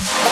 Bye.